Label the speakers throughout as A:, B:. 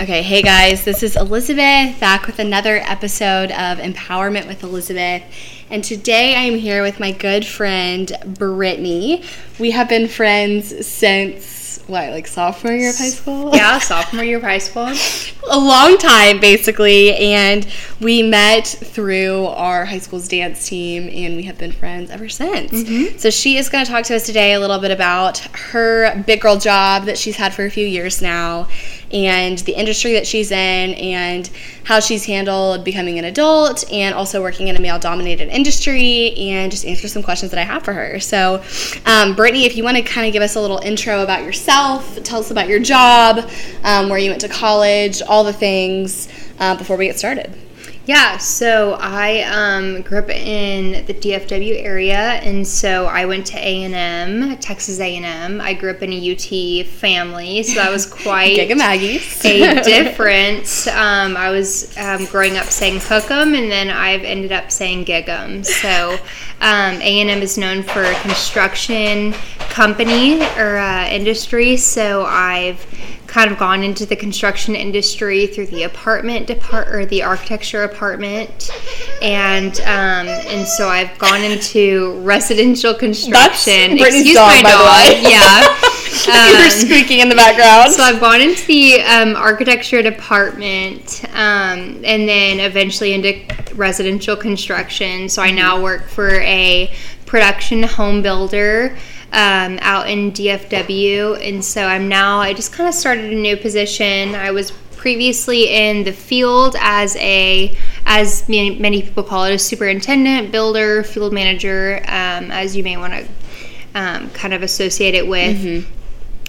A: Okay, hey guys, this is Elizabeth back with another episode of Empowerment with Elizabeth. And today I am here with my good friend Brittney. We have been friends since what, like sophomore year of high school?
B: Yeah, sophomore year of high school.
A: a long time basically and we met through our high school's dance team and we have been friends ever since mm-hmm. so she is going to talk to us today a little bit about her big girl job that she's had for a few years now and the industry that she's in and how she's handled becoming an adult and also working in a male dominated industry and just answer some questions that I have for her. So, um, Brittney, if you want to kind of give us a little intro about yourself, tell us about your job, um, where you went to college, all the things uh, before we get started.
B: Yeah, so I um, grew up in the DFW area, and so I went to A and M, Texas A and M. I grew up in a UT family, so that was quite a difference. Um, I was um, growing up saying Hookem, and then I've ended up saying Gig'em. So um, A and M is known for construction company or uh, industry, so I've kind of gone into the construction industry through the apartment depart or the architecture apartment, and um, and so I've gone into residential construction.
A: That's Excuse dog, my dog.
B: Yeah.
A: Um, You're squeaking in the background.
B: So I've gone into the um, architecture department, um, and then eventually into residential construction. So I now work for a production home builder um, out in DFW. And so I'm now, I just kind of started a new position. I was previously in the field as a, as many, people call it, a superintendent, builder, field manager, um, as you may want to um, kind of associate it with. Mm-hmm.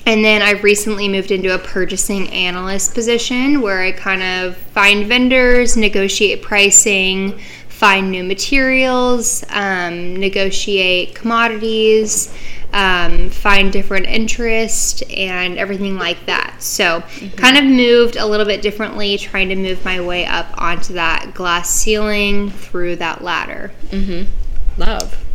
B: And then I recently moved into a purchasing analyst position where I kind of find vendors, negotiate pricing, find new materials, um, negotiate commodities, um, find different interest and everything like that. So, mm-hmm. kind of moved a little bit differently, trying to move my way up onto that glass ceiling through that ladder.
A: Mm-hmm. Love.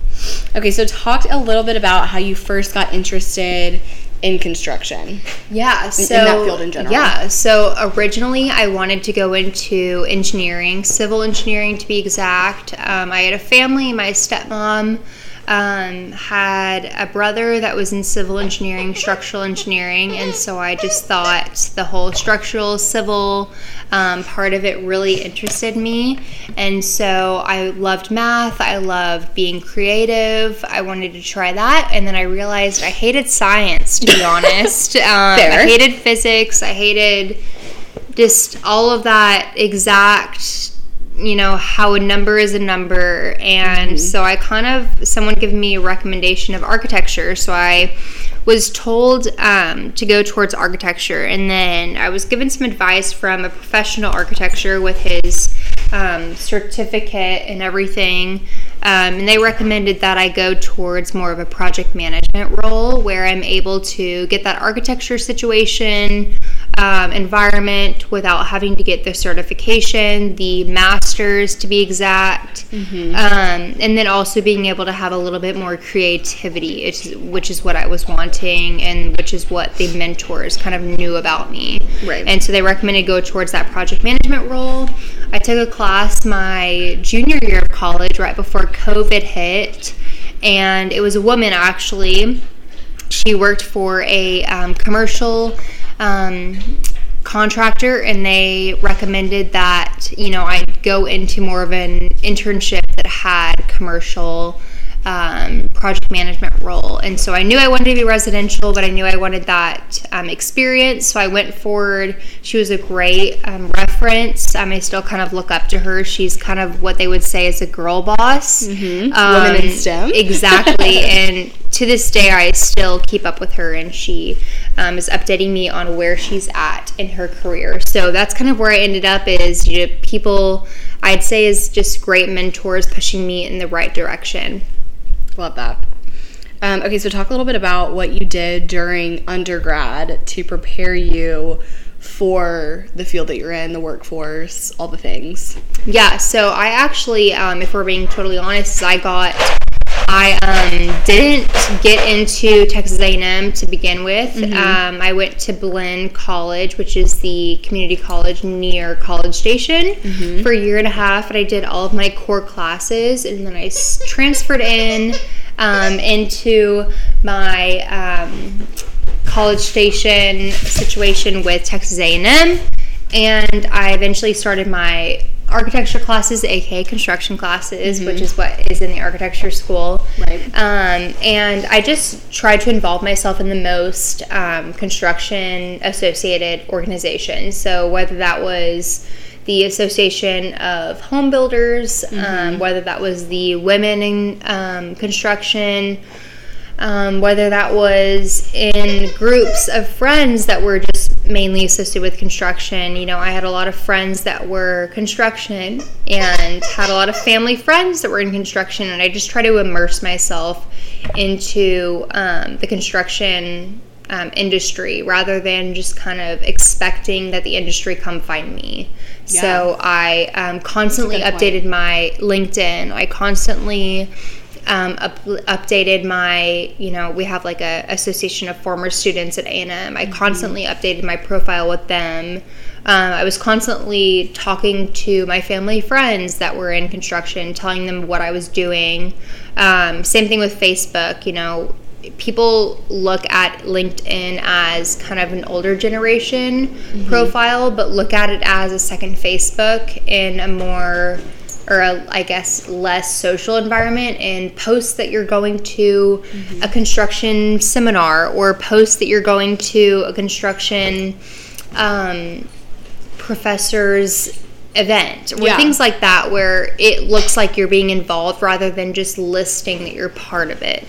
A: Okay, so talk a little bit about how you first got interested in construction.
B: Yeah, so
A: in, in, that field in general.
B: Yeah, so originally I wanted to go into engineering, civil engineering to be exact. Um, I had a family, my stepmom um, had a brother that was in civil engineering, structural engineering, and so I just thought the whole structural, civil um, part of it really interested me. And so I loved math, I loved being creative, I wanted to try that, and then I realized I hated science, to be honest. Um, I hated physics, I hated just all of that exact you know how a number is a number. And mm-hmm. so i kind of someone gave me a recommendation of architecture. So i was told um, to go towards architecture. And then i was given some advice from a professional architecture with his um, certificate and everything. Um, and they recommended that I go towards more of a project management role where I'm able to get that architecture situation, um, environment without having to get the certification, the master's to be exact, mm-hmm. um, and then also being able to have a little bit more creativity, which is what I was wanting and which is what the mentors kind of knew about me.
A: Right.
B: And so they recommended go towards that project management role. I took a class my junior year of college right before COVID hit, and it was a woman actually. She worked for a um, commercial um, contractor, and they recommended that you know I go into more of an internship that had commercial um, project management role. And so I knew I wanted to be residential, but I knew I wanted that um, experience. So I went forward. She was a great um, reference. Um, I still kind of look up to her. She's kind of what they would say is a girl boss.
A: Mm-hmm. Women in um, STEM.
B: exactly. and to this day, I still keep up with her, and she um, is updating me on where she's at in her career. So that's kind of where I ended up. Is you know, people I'd say is just great mentors pushing me in the right direction.
A: Love that. Um, okay, so talk a little bit about what you did during undergrad to prepare you for the field that you're in, the workforce, all the things.
B: Yeah, so I actually, um, if we're being totally honest, I got I um, didn't get into Texas A&M to begin with.
A: Mm-hmm.
B: Um, I went to Blinn College, which is the community college near College Station,
A: Mm-hmm.
B: for a year and a half, and I did all of my core classes, and then I transferred in um, into my um, College Station situation with Texas A&M, and I eventually started my architecture classes, aka construction classes, which is what is in the architecture school.
A: Right.
B: Um, and I just tried to involve myself in the most um, construction associated organizations. So whether that was the Association of Home Builders, um, whether that was the Women in um, Construction, um, whether that was in groups of friends that were just mainly associated with construction. You know, I had a lot of friends that were construction and had a lot of family friends that were in construction, and I just try to immerse myself into um, the construction um, industry rather than just kind of expecting that the industry come find me. So I um, constantly
A: That's a good
B: updated my LinkedIn. I constantly um, up, updated my you know we have like a association of former students at a&m i constantly updated my profile with them. Um, i was constantly talking to my family friends that were in construction telling them what i was doing. Um, same thing with facebook you know. People look at linkedin as kind of an older generation profile but look at it as a second facebook in a more or a, I guess less social environment and posts that you're going to a construction seminar or posts that you're going to a construction um, professor's event or
A: Yeah.
B: things like that where it looks like you're being involved rather than just listing that you're part of it.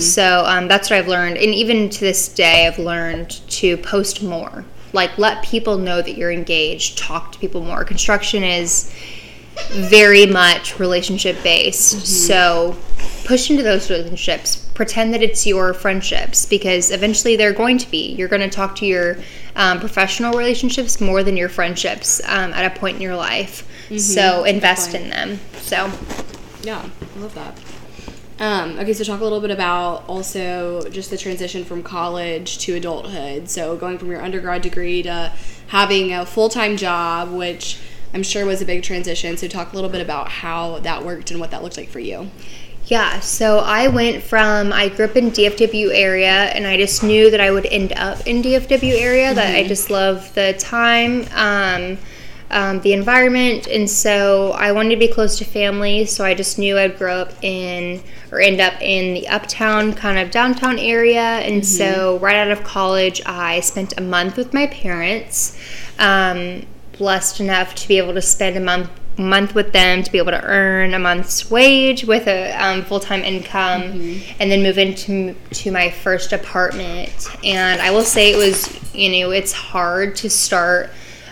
B: So um, that's what i've learned. And even to this day i've learned to post more. Like let people know that you're engaged. Talk to people more. Construction is very much relationship based. So push into those relationships. Pretend that it's your friendships because eventually they're going to be. You're going to talk to your um, professional relationships more than your friendships um, at a point in your life. So invest in them. So
A: Yeah, I love that. Um, okay, so talk a little bit about also just the transition from college to adulthood. So going from your undergrad degree to having a full time job, which I'm sure was a big transition. So talk a little bit about how that worked and what that looked like for you.
B: Yeah, so I went from I grew up in DFW area and I just knew that I would end up in DFW area that I just love the time um, um, the environment and so I wanted to be close to family so I just knew I'd grow up in or end up in the uptown kind of downtown area and so right out of college I spent a month with my parents um, blessed enough to be able to spend a month month with them to be able to earn a month's wage with a um, full-time income and then move into to my first apartment. And i will say it was you know it's hard to start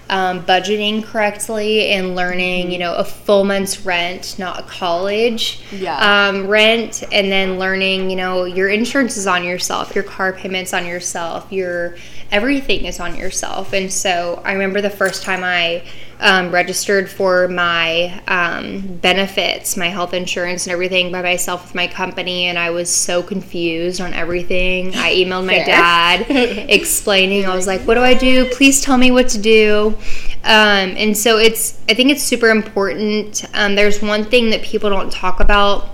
B: um, budgeting correctly and learning you know a full month's rent not a college
A: Yeah.
B: um, rent and then learning you know your insurance is on yourself your car payments on yourself your everything is on yourself. And so i remember the first time i um, registered for my um, benefits my health insurance and everything by myself with my company and i was so confused on everything. I emailed my
A: Fair.
B: dad explaining. I was like what do i do? Please tell me what to do. Um, and so it's i think it's super important um, there's one thing that people don't talk about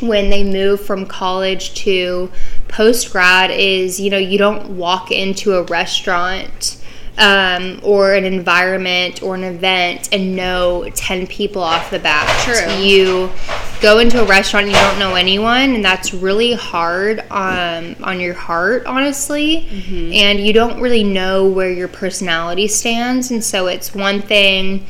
B: when they move from college to post grad is you know you don't walk into a restaurant um, or an environment or an event and know 10 people off the bat.
A: True.
B: you go into a restaurant and you don't know anyone and that's really hard um, on your heart honestly. And you don't really know where your personality stands and so it's one thing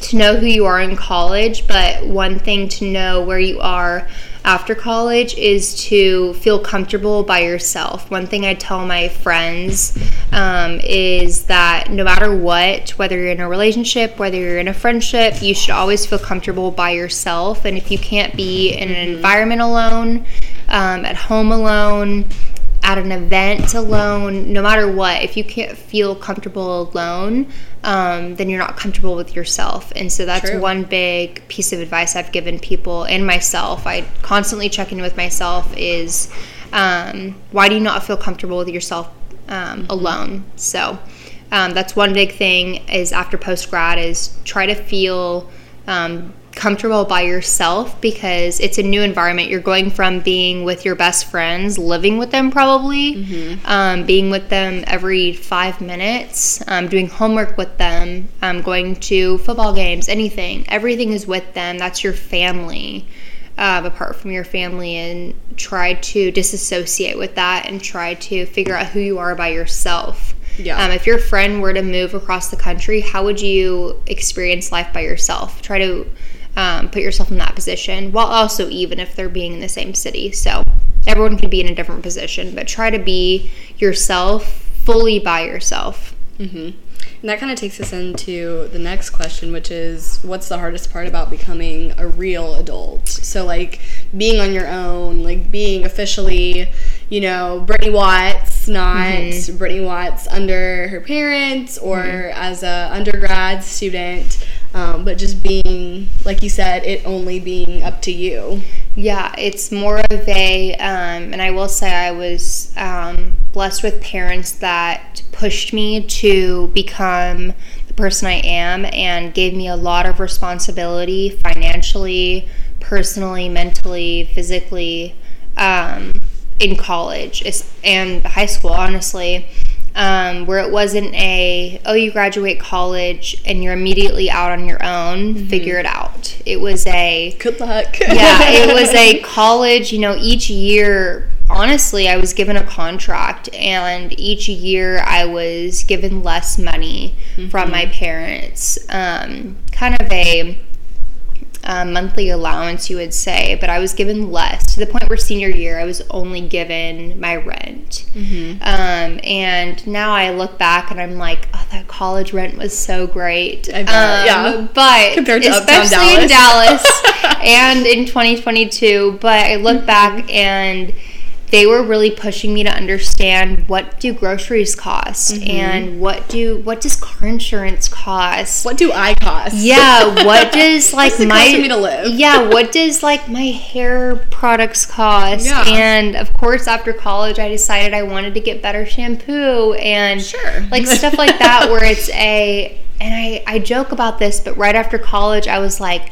B: to know who you are in college, but one thing to know where you are after college is to feel comfortable by yourself. One thing I tell my friends um, is that no matter what, whether you're in a relationship, whether you're in a friendship, you should always feel comfortable by yourself. And if you can't be in an environment alone, um, at home alone, at an event alone, no matter what, if you can't feel comfortable alone, um, then you're not comfortable with yourself. And so that's
A: True.
B: one big piece of advice I've given people and myself. I constantly check in with myself is um, why do you not feel comfortable with yourself um, alone? So um, that's one big thing is after post grad is try to feel um, comfortable by yourself because it's a new environment. You're going from being with your best friends, living with them probably, um, being with them every five minutes, um, doing homework with them, um, going to football games, anything. Everything is with them. That's your family. Uh, apart from your family, and try to disassociate with that and try to figure out who you are by yourself.
A: Yeah.
B: Um, if your friend were to move across the country, how would you experience life by yourself? Try to um, put yourself in that position while also even if they're being in the same city. So everyone can be in a different position, but try to be yourself fully by yourself. Mm-hmm.
A: And that kind of takes us into the next question, which is what's the hardest part about becoming a real adult? So, like being on your own, like being officially, you know, Brittney Watts, not mm-hmm. Brittney Watts under her parents or mm-hmm. as a undergrad student, um, but just being, like you said, it only being up to you.
B: Yeah, it's more of a, um, and I will say I was um, blessed with parents that pushed me to become the person I am and gave me a lot of responsibility financially, personally, mentally, physically um, in college and high school, honestly. Um, where it wasn't a oh you graduate college and you're immediately out on your own figure it out it was a
A: Good luck.
B: yeah, it was a college, you know, each year, honestly, I was given a contract, and each year I was given less money from my parents. Um, kind of a um, monthly allowance, you would say, but I was given less to the point where senior year I was only given my rent. Um, and now I look back and I'm like, oh, that college rent was so great.
A: Bet, yeah.
B: But
A: Compared to
B: especially in
A: Dallas.
B: Dallas and in 2022. But I look back and they were really pushing me to understand what do groceries cost mm-hmm. and what do what does car insurance cost
A: What do I cost?
B: yeah, what does like
A: What's
B: my
A: me to live?
B: yeah, what does like my hair products cost?
A: Yeah.
B: And of course, after college, I decided I wanted to get better shampoo and
A: Sure.
B: like stuff like that, where it's a and I I joke about this, but right after college, I was like.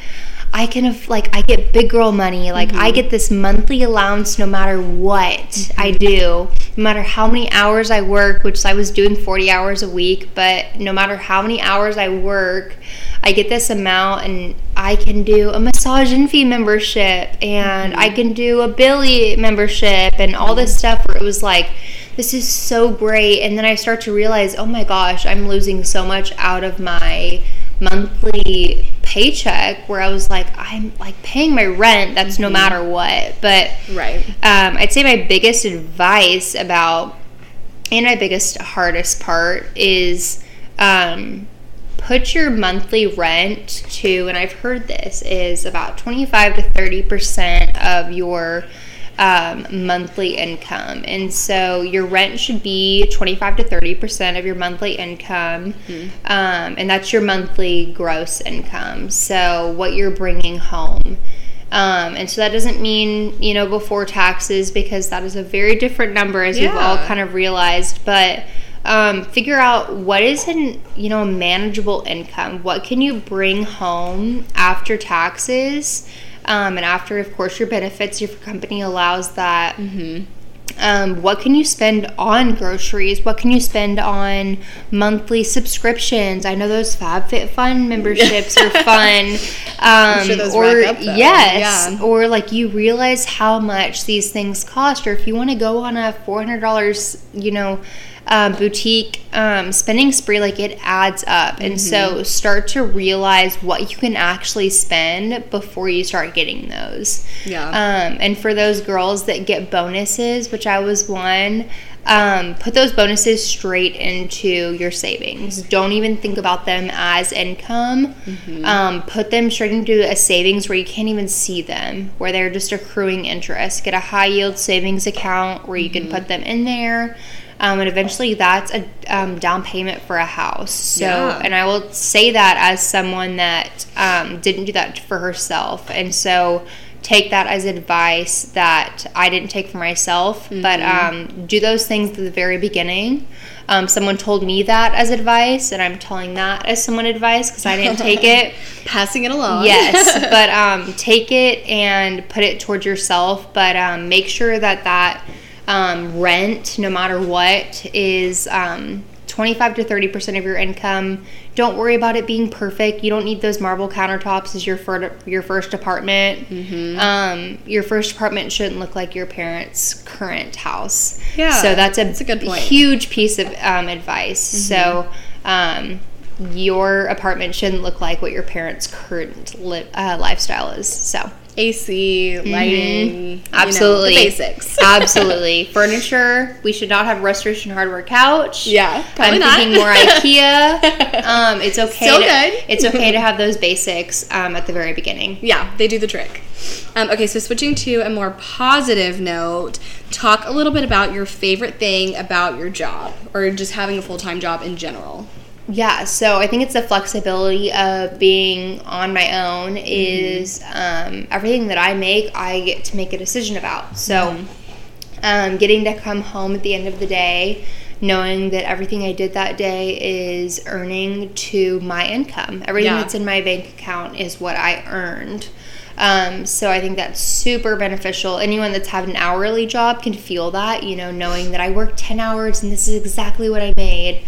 B: I can have like I get big girl money. Like
A: Mm-hmm.
B: I get this monthly allowance no matter what I mm-hmm. do, no matter how many hours I work, which I was doing 40 hours a week, but no matter how many hours I work, I get this amount and I can do a Massage Envy membership and I mm-hmm. can do a Billy membership and all this mm-hmm. stuff where it was like this is so great and then I start to realize, "Oh my gosh, I'm losing so much out of my monthly paycheck where I was like, I'm like paying my rent, that's no matter what. But
A: Right.
B: um, I'd say my biggest advice about, and my biggest hardest part is um, put your monthly rent to, and I've heard this, is about 25 to 30% of your um, monthly income. And so your rent should be 25 to 30% of your monthly income. Um, and that's your monthly gross income. So what you're bringing home. Um, and so that doesn't mean, you know, before taxes, because that is a very different number, as we've all kind of realized. But um, figure out what is an, you know, manageable income. What can you bring home after taxes? Um, and after, of course, your benefits, your company allows that. Um, what can you spend on groceries? What can you spend on monthly subscriptions? I know those FabFitFun memberships are fun. Um,
A: sure those
B: or yes,
A: Yeah.
B: or like you realize how much these things cost, or if you want to go on a four hundred dollars, you know, um, boutique um, spending spree, like it adds up, and so start to realize what you can actually spend before you start getting those.
A: Yeah.
B: Um, and for those girls that get bonuses, which I was one, um, put those bonuses straight into your savings. Don't even think about them as income. Um, put them straight into a savings where you can't even see them, where they're just accruing interest. Get a high yield savings account where you can put them in there. Um, and eventually that's a um, down payment for a house. So,
A: Yeah.
B: and I will say that as someone that um, didn't do that for herself. And so take that as advice that I didn't take for myself, but um, do those things at the very beginning. Um, someone told me that as advice, and I'm telling that as someone advice because I didn't take it.
A: Passing it along.
B: Yes, but um, take it and put it towards yourself. But um, make sure that that um, rent, no matter what, is um, 25 to 30 percent of your income. Don't worry about it being perfect. You don't need those marble countertops as your fir- your first apartment. Um, your first apartment shouldn't look like your parents' current house.
A: Yeah,
B: So that's a,
A: that's a good point.
B: huge piece of um, advice. So. Um, your apartment shouldn't look like what your parents' current li- uh, lifestyle is. So,
A: AC, lighting, you know, the
B: absolutely,
A: basics.
B: absolutely, furniture. We should not have restoration hardware couch.
A: Yeah,
B: I'm
A: not.
B: thinking more IKEA. Um, it's okay.
A: Still
B: to,
A: good.
B: It's okay to have those basics um, at the very beginning.
A: Yeah, they do the trick. Um, okay, so switching to a more positive note, talk a little bit about your favorite thing about your job or just having a full time job in general.
B: Yeah, so I think it's the flexibility of being on my own is um, everything that I make, I get to make a decision about. So, um, getting to come home at the end of the day, knowing that everything I did that day is earning to my income. Everything
A: Yeah.
B: that's in my bank account is what I earned. Um, so I think that's super beneficial. Anyone that's had an hourly job can feel that, you know, knowing that I worked 10 hours and this is exactly what I made,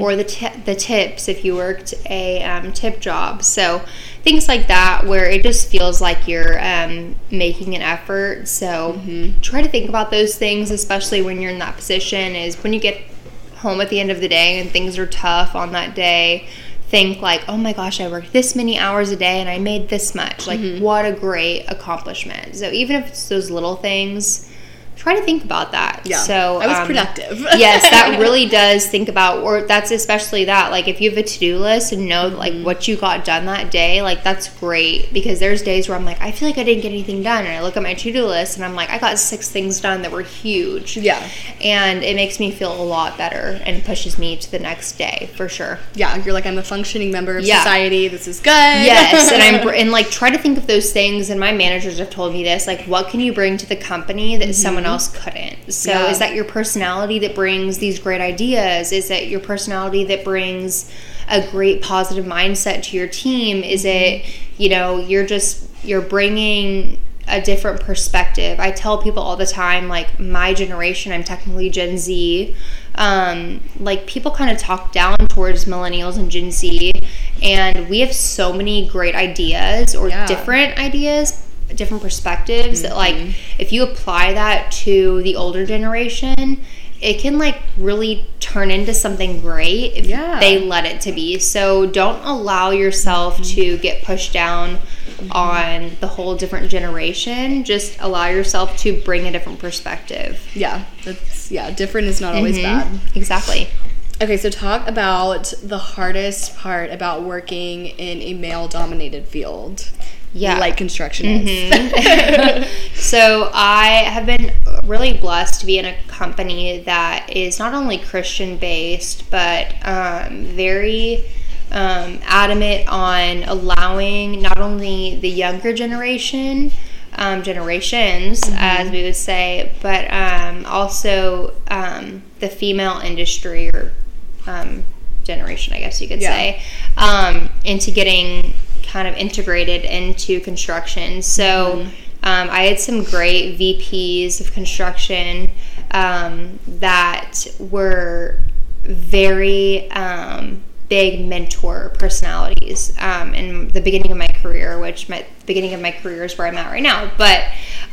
B: or the, ti the tips if you worked a um, tip job. So things like that where it just feels like you're um, making an effort. So try to think about those things, especially when you're in that position, is when you get home at the end of the day and things are tough on that day think like oh my gosh i worked this many hours a day and i made this much like
A: Mm-hmm.
B: what a great accomplishment so even if it's those little things try to think about that
A: Yeah.
B: so
A: I was
B: um,
A: productive.
B: yes that really does think about or that's especially that like if you have a to-do list and know like
A: Mm-hmm.
B: what you got done that day like that's great because there's days where i'm like i feel like i didn't get anything done and i look at my to-do list and i'm like i got six things done that were huge
A: Yeah.
B: and it makes me feel a lot better and pushes me to the next day for sure
A: Yeah, you're like, I'm a functioning member of
B: Yeah.
A: society. This is good.
B: yes and i'm and like try to think of those things and my managers have told me this like what can you bring to the company that someone else couldn't. So
A: Yeah.
B: is that your personality that brings these great ideas? Is it your personality that brings a great positive mindset to your team? Is it you know you're just you're bringing a different perspective? I tell people all the time like my generation i'm technically gen z um, like people kind of talk down towards millennials and gen z and we have so many great ideas or
A: Yeah.
B: different ideas different perspectives that like mm-hmm. if you apply that to the older generation it can like really turn into something great if
A: Yeah.
B: they let it to be so don't allow yourself mm-hmm. to get pushed down mm-hmm. on the whole different generation just allow yourself to bring a different perspective
A: Yeah, that's yeah. Different is not always
B: Mhm.
A: bad.
B: exactly
A: Okay, so talk about the hardest part about working in a male-dominated field.
B: Yeah.
A: like construction is.
B: so I have been really blessed to be in a company that is not only Christian based, but um, very um, adamant on allowing not only the younger generation, um, generations, as we would say, but um, also um, the female industry or um, generation, I guess you could
A: Yeah.
B: say, um, into getting kind of integrated into construction. So um, I had some great VPs of construction um, that were very um, big mentor personalities um, in the beginning of my career, which my the beginning of my career is where I'm at right now. But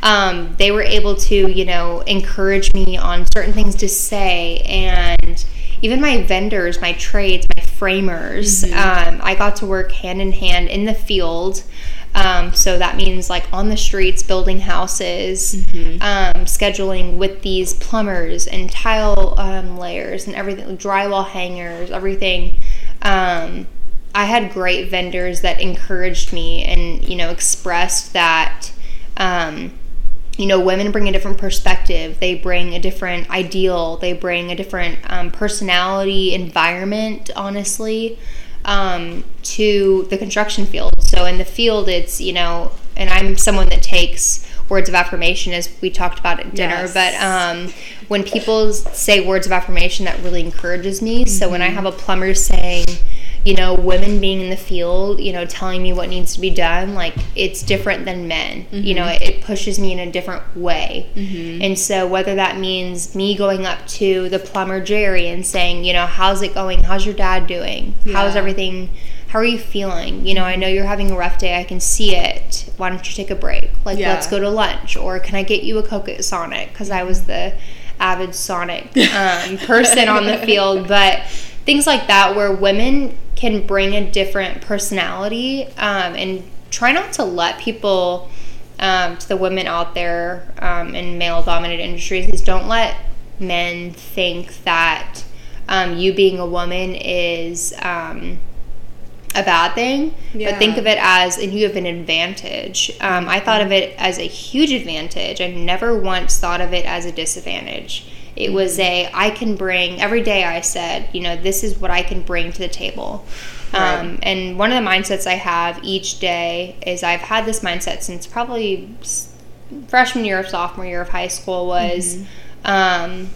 B: um, they were able to, you know, encourage me on certain things to say, and even my vendors, my trades, my framers, um, I got to work hand in hand in the field. Um, so that means like on the streets, building houses, um, scheduling with these plumbers and tile um, layers and everything, drywall hangers, everything. Um, I had great vendors that encouraged me and you know expressed that. You know, women bring a different perspective. They bring a different ideal. They bring a different um, personality, environment, honestly, um, to the construction field. So in the field, it's, you know, and I'm someone that takes words of affirmation as we talked about at dinner,
A: Yes.
B: but um, when people say words of affirmation, that really encourages me. So when I have a plumber saying, you know, women being in the field, you know, telling me what needs to be done, like it's different than men. You know, it, it pushes me in a different way. And so whether that means me going up to the plumber Jerry and saying, you know, how's it going? How's your dad doing? How's everything? How are you feeling? You know, I know you're having a rough day. I can see it. Why don't you take a break? Like,
A: Yeah.
B: let's go to lunch. Or can I get you a Coke at Sonic? Because I was the avid Sonic um, person on the field. But things like that, where women can bring a different personality um, and try not to let people, um, to the women out there um, in male dominated industries, is don't let men think that um, you being a woman is. Um, a bad thing,
A: Yeah.
B: but think of it as, and you have an advantage. Um, I thought of it as a huge advantage. I never once thought of it as a disadvantage. It was a, I can bring, every day I said, you know, this is what I can bring to the table. Um, and one of the mindsets I have each day is I've had this mindset since probably freshman year of sophomore year of high school was um,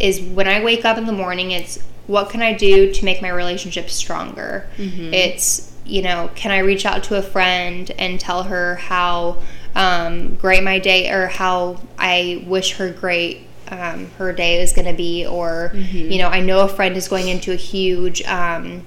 B: is when I wake up in the morning it's what can I do to make my relationship stronger? It's you know can I reach out to a friend and tell her how um, great my day or how I wish her great um, her day is going to be or you know I know a friend is going into a huge um,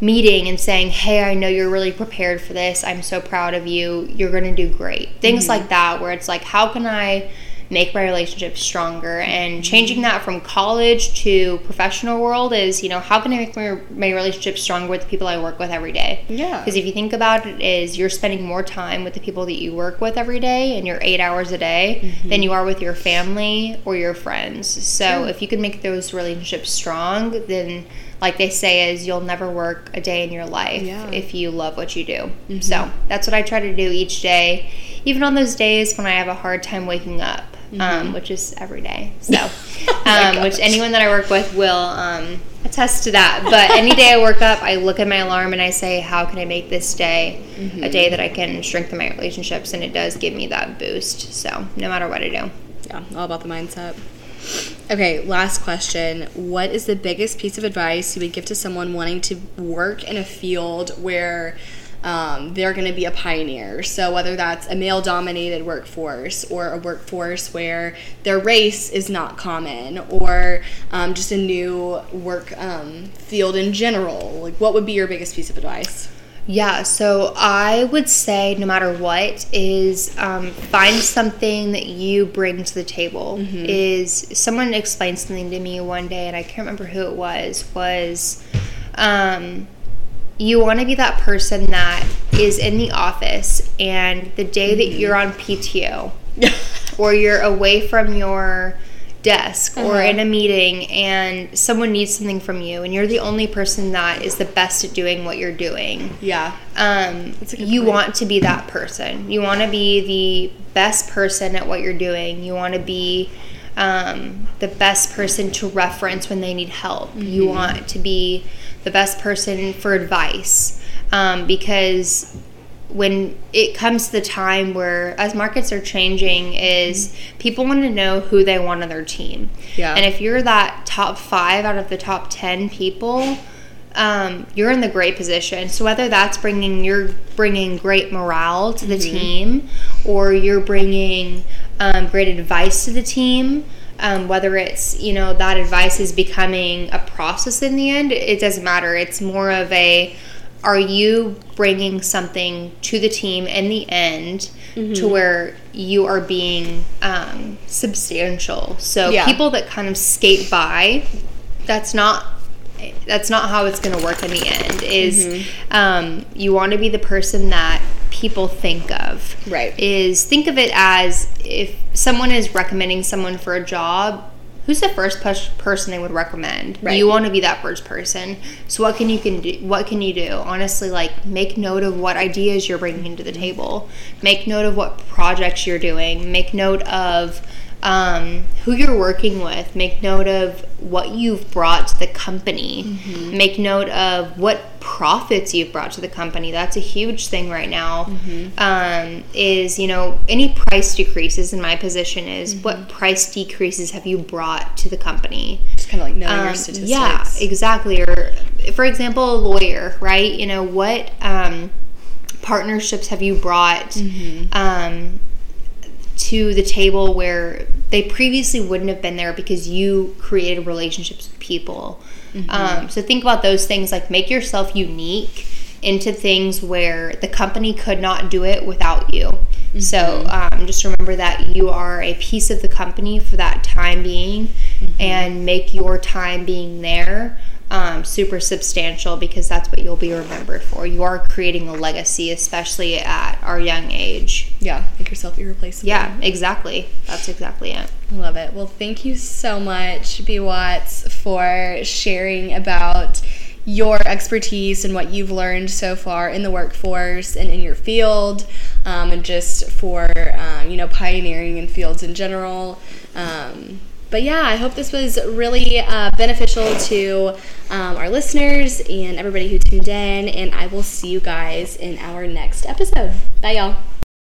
B: meeting and saying, Hey, I know you're really prepared for this. I'm so proud of you. You're going to do great. Things like that, where it's like, How can I make my relationship stronger? And changing that from college to professional world is, you know, how can I make my, my relationship stronger with the people I work with every day?
A: Yeah.
B: Because if you think about it, is you're spending more time with the people that you work with every day, and you're eight hours a day, mm-hmm. than you are with your family or your friends. So if you can make those relationships strong, then like they say is you'll never work a day in your life
A: Yeah.
B: if you love what you do. Mm-hmm. So that's what I try to do each day, even on those days when I have a hard time waking up. Um, which is every day. So, um, which anyone that I work with will um, attest to that. But any day I work up, I look at my alarm and I say, how can I make this day a day that I can strengthen my relationships? And it does give me that boost. So, no matter what I do.
A: Yeah, all about the mindset. Okay, last question. What is the biggest piece of advice you would give to someone wanting to work in a field where um, they're going to be a pioneer? So, whether that's a male dominated workforce or a workforce where their race is not common or um, just a new work um, field in general, like what would be your biggest piece of advice?
B: Yeah, so I would say no matter what is um, find something that you bring to the table. Is someone explained something to me one day, and I can't remember who it was. Was um, you want to be that person that is in the office, and the day that you're on PTO, or you're away from your desk or
A: Uh-huh.
B: in a meeting and someone needs something from you and you're the only person that is the best at doing what you're doing
A: Yeah.
B: um,
A: That's a good
B: you
A: point.
B: want to be that person you want to be the best person at what you're doing you want to be um, the best person to reference when they need help you
A: Mm-hmm.
B: want to be the best person for advice. Um, because when it comes to the time where as markets are changing is people want to know who they want on their team.
A: Yeah.
B: and if you're that top five out of the top 10 people um, you're in the great position. So whether that's bringing you're bringing great morale to the team or you're bringing um, great advice to the team um, whether it's you know that advice is becoming a process in the end it doesn't matter. It's more of a are you bringing something to the team in the end to where you are being um, substantial? So
A: Yeah.
B: people that kind of skate by that's not that's not how it's going to work in the end is um, you want to be the person that people think of.
A: Right.
B: Is think of it as if someone is recommending someone for a job, who's the first pers- person they would recommend?
A: Right.
B: You want to be that first person. So what can you can do? What can you do? Honestly, like make note of what ideas you're bringing to the mm-hmm. table. Make note of what projects you're doing. Make note of um, who you're working with. Make note of what you've brought to the company. Make note of what profits you've brought to the company. That's a huge thing right now. Um, is you know any price decreases in my position is what price decreases have you brought to the company?
A: Just kind of like knowing your
B: Um,
A: statistics.
B: Yeah, exactly. Or, for example, a lawyer, right? You know, what um, partnerships have you brought um, to the table where they previously wouldn't have been there because you created relationships with people? Um, so think about those things like make yourself unique into things where the company could not do it without you. So um, just remember that you are a piece of the company for that time being and make your time being there um, super substantial because that's what you'll be remembered for. You are creating a legacy, especially at our young age.
A: Yeah, make yourself irreplaceable.
B: Yeah, exactly. That's exactly it.
A: I love it. Well, thank you so much, B. Watts, for sharing about your expertise and what you've learned so far in the workforce and in your field, um, and just for um, you know pioneering in fields in general. Um, but yeah, I hope this was really uh, beneficial to um, our listeners and everybody who tuned in. And I will see you guys in our next episode. Bye, y'all.